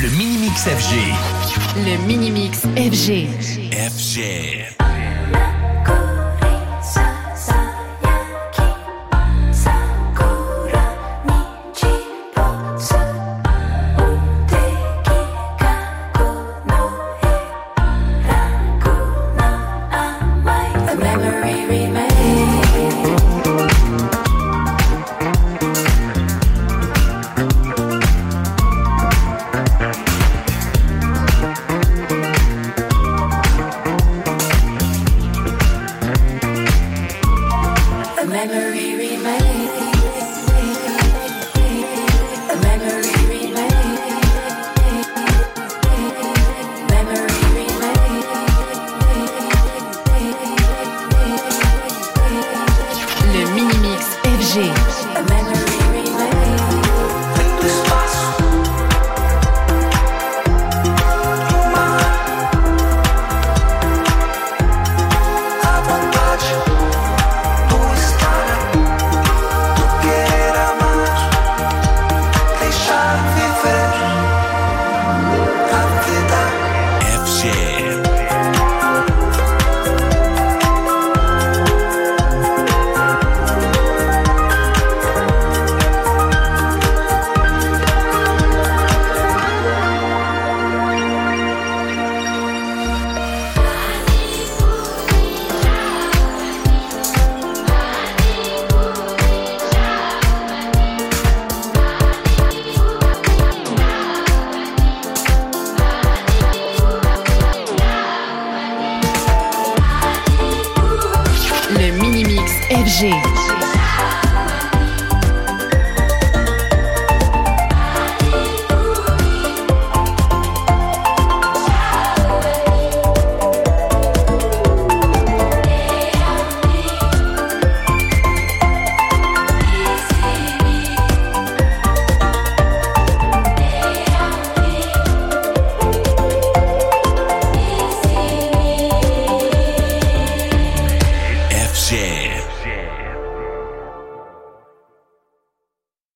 Le Mini-Mix FG. Le Mini-Mix FG. FG. The gente. shit.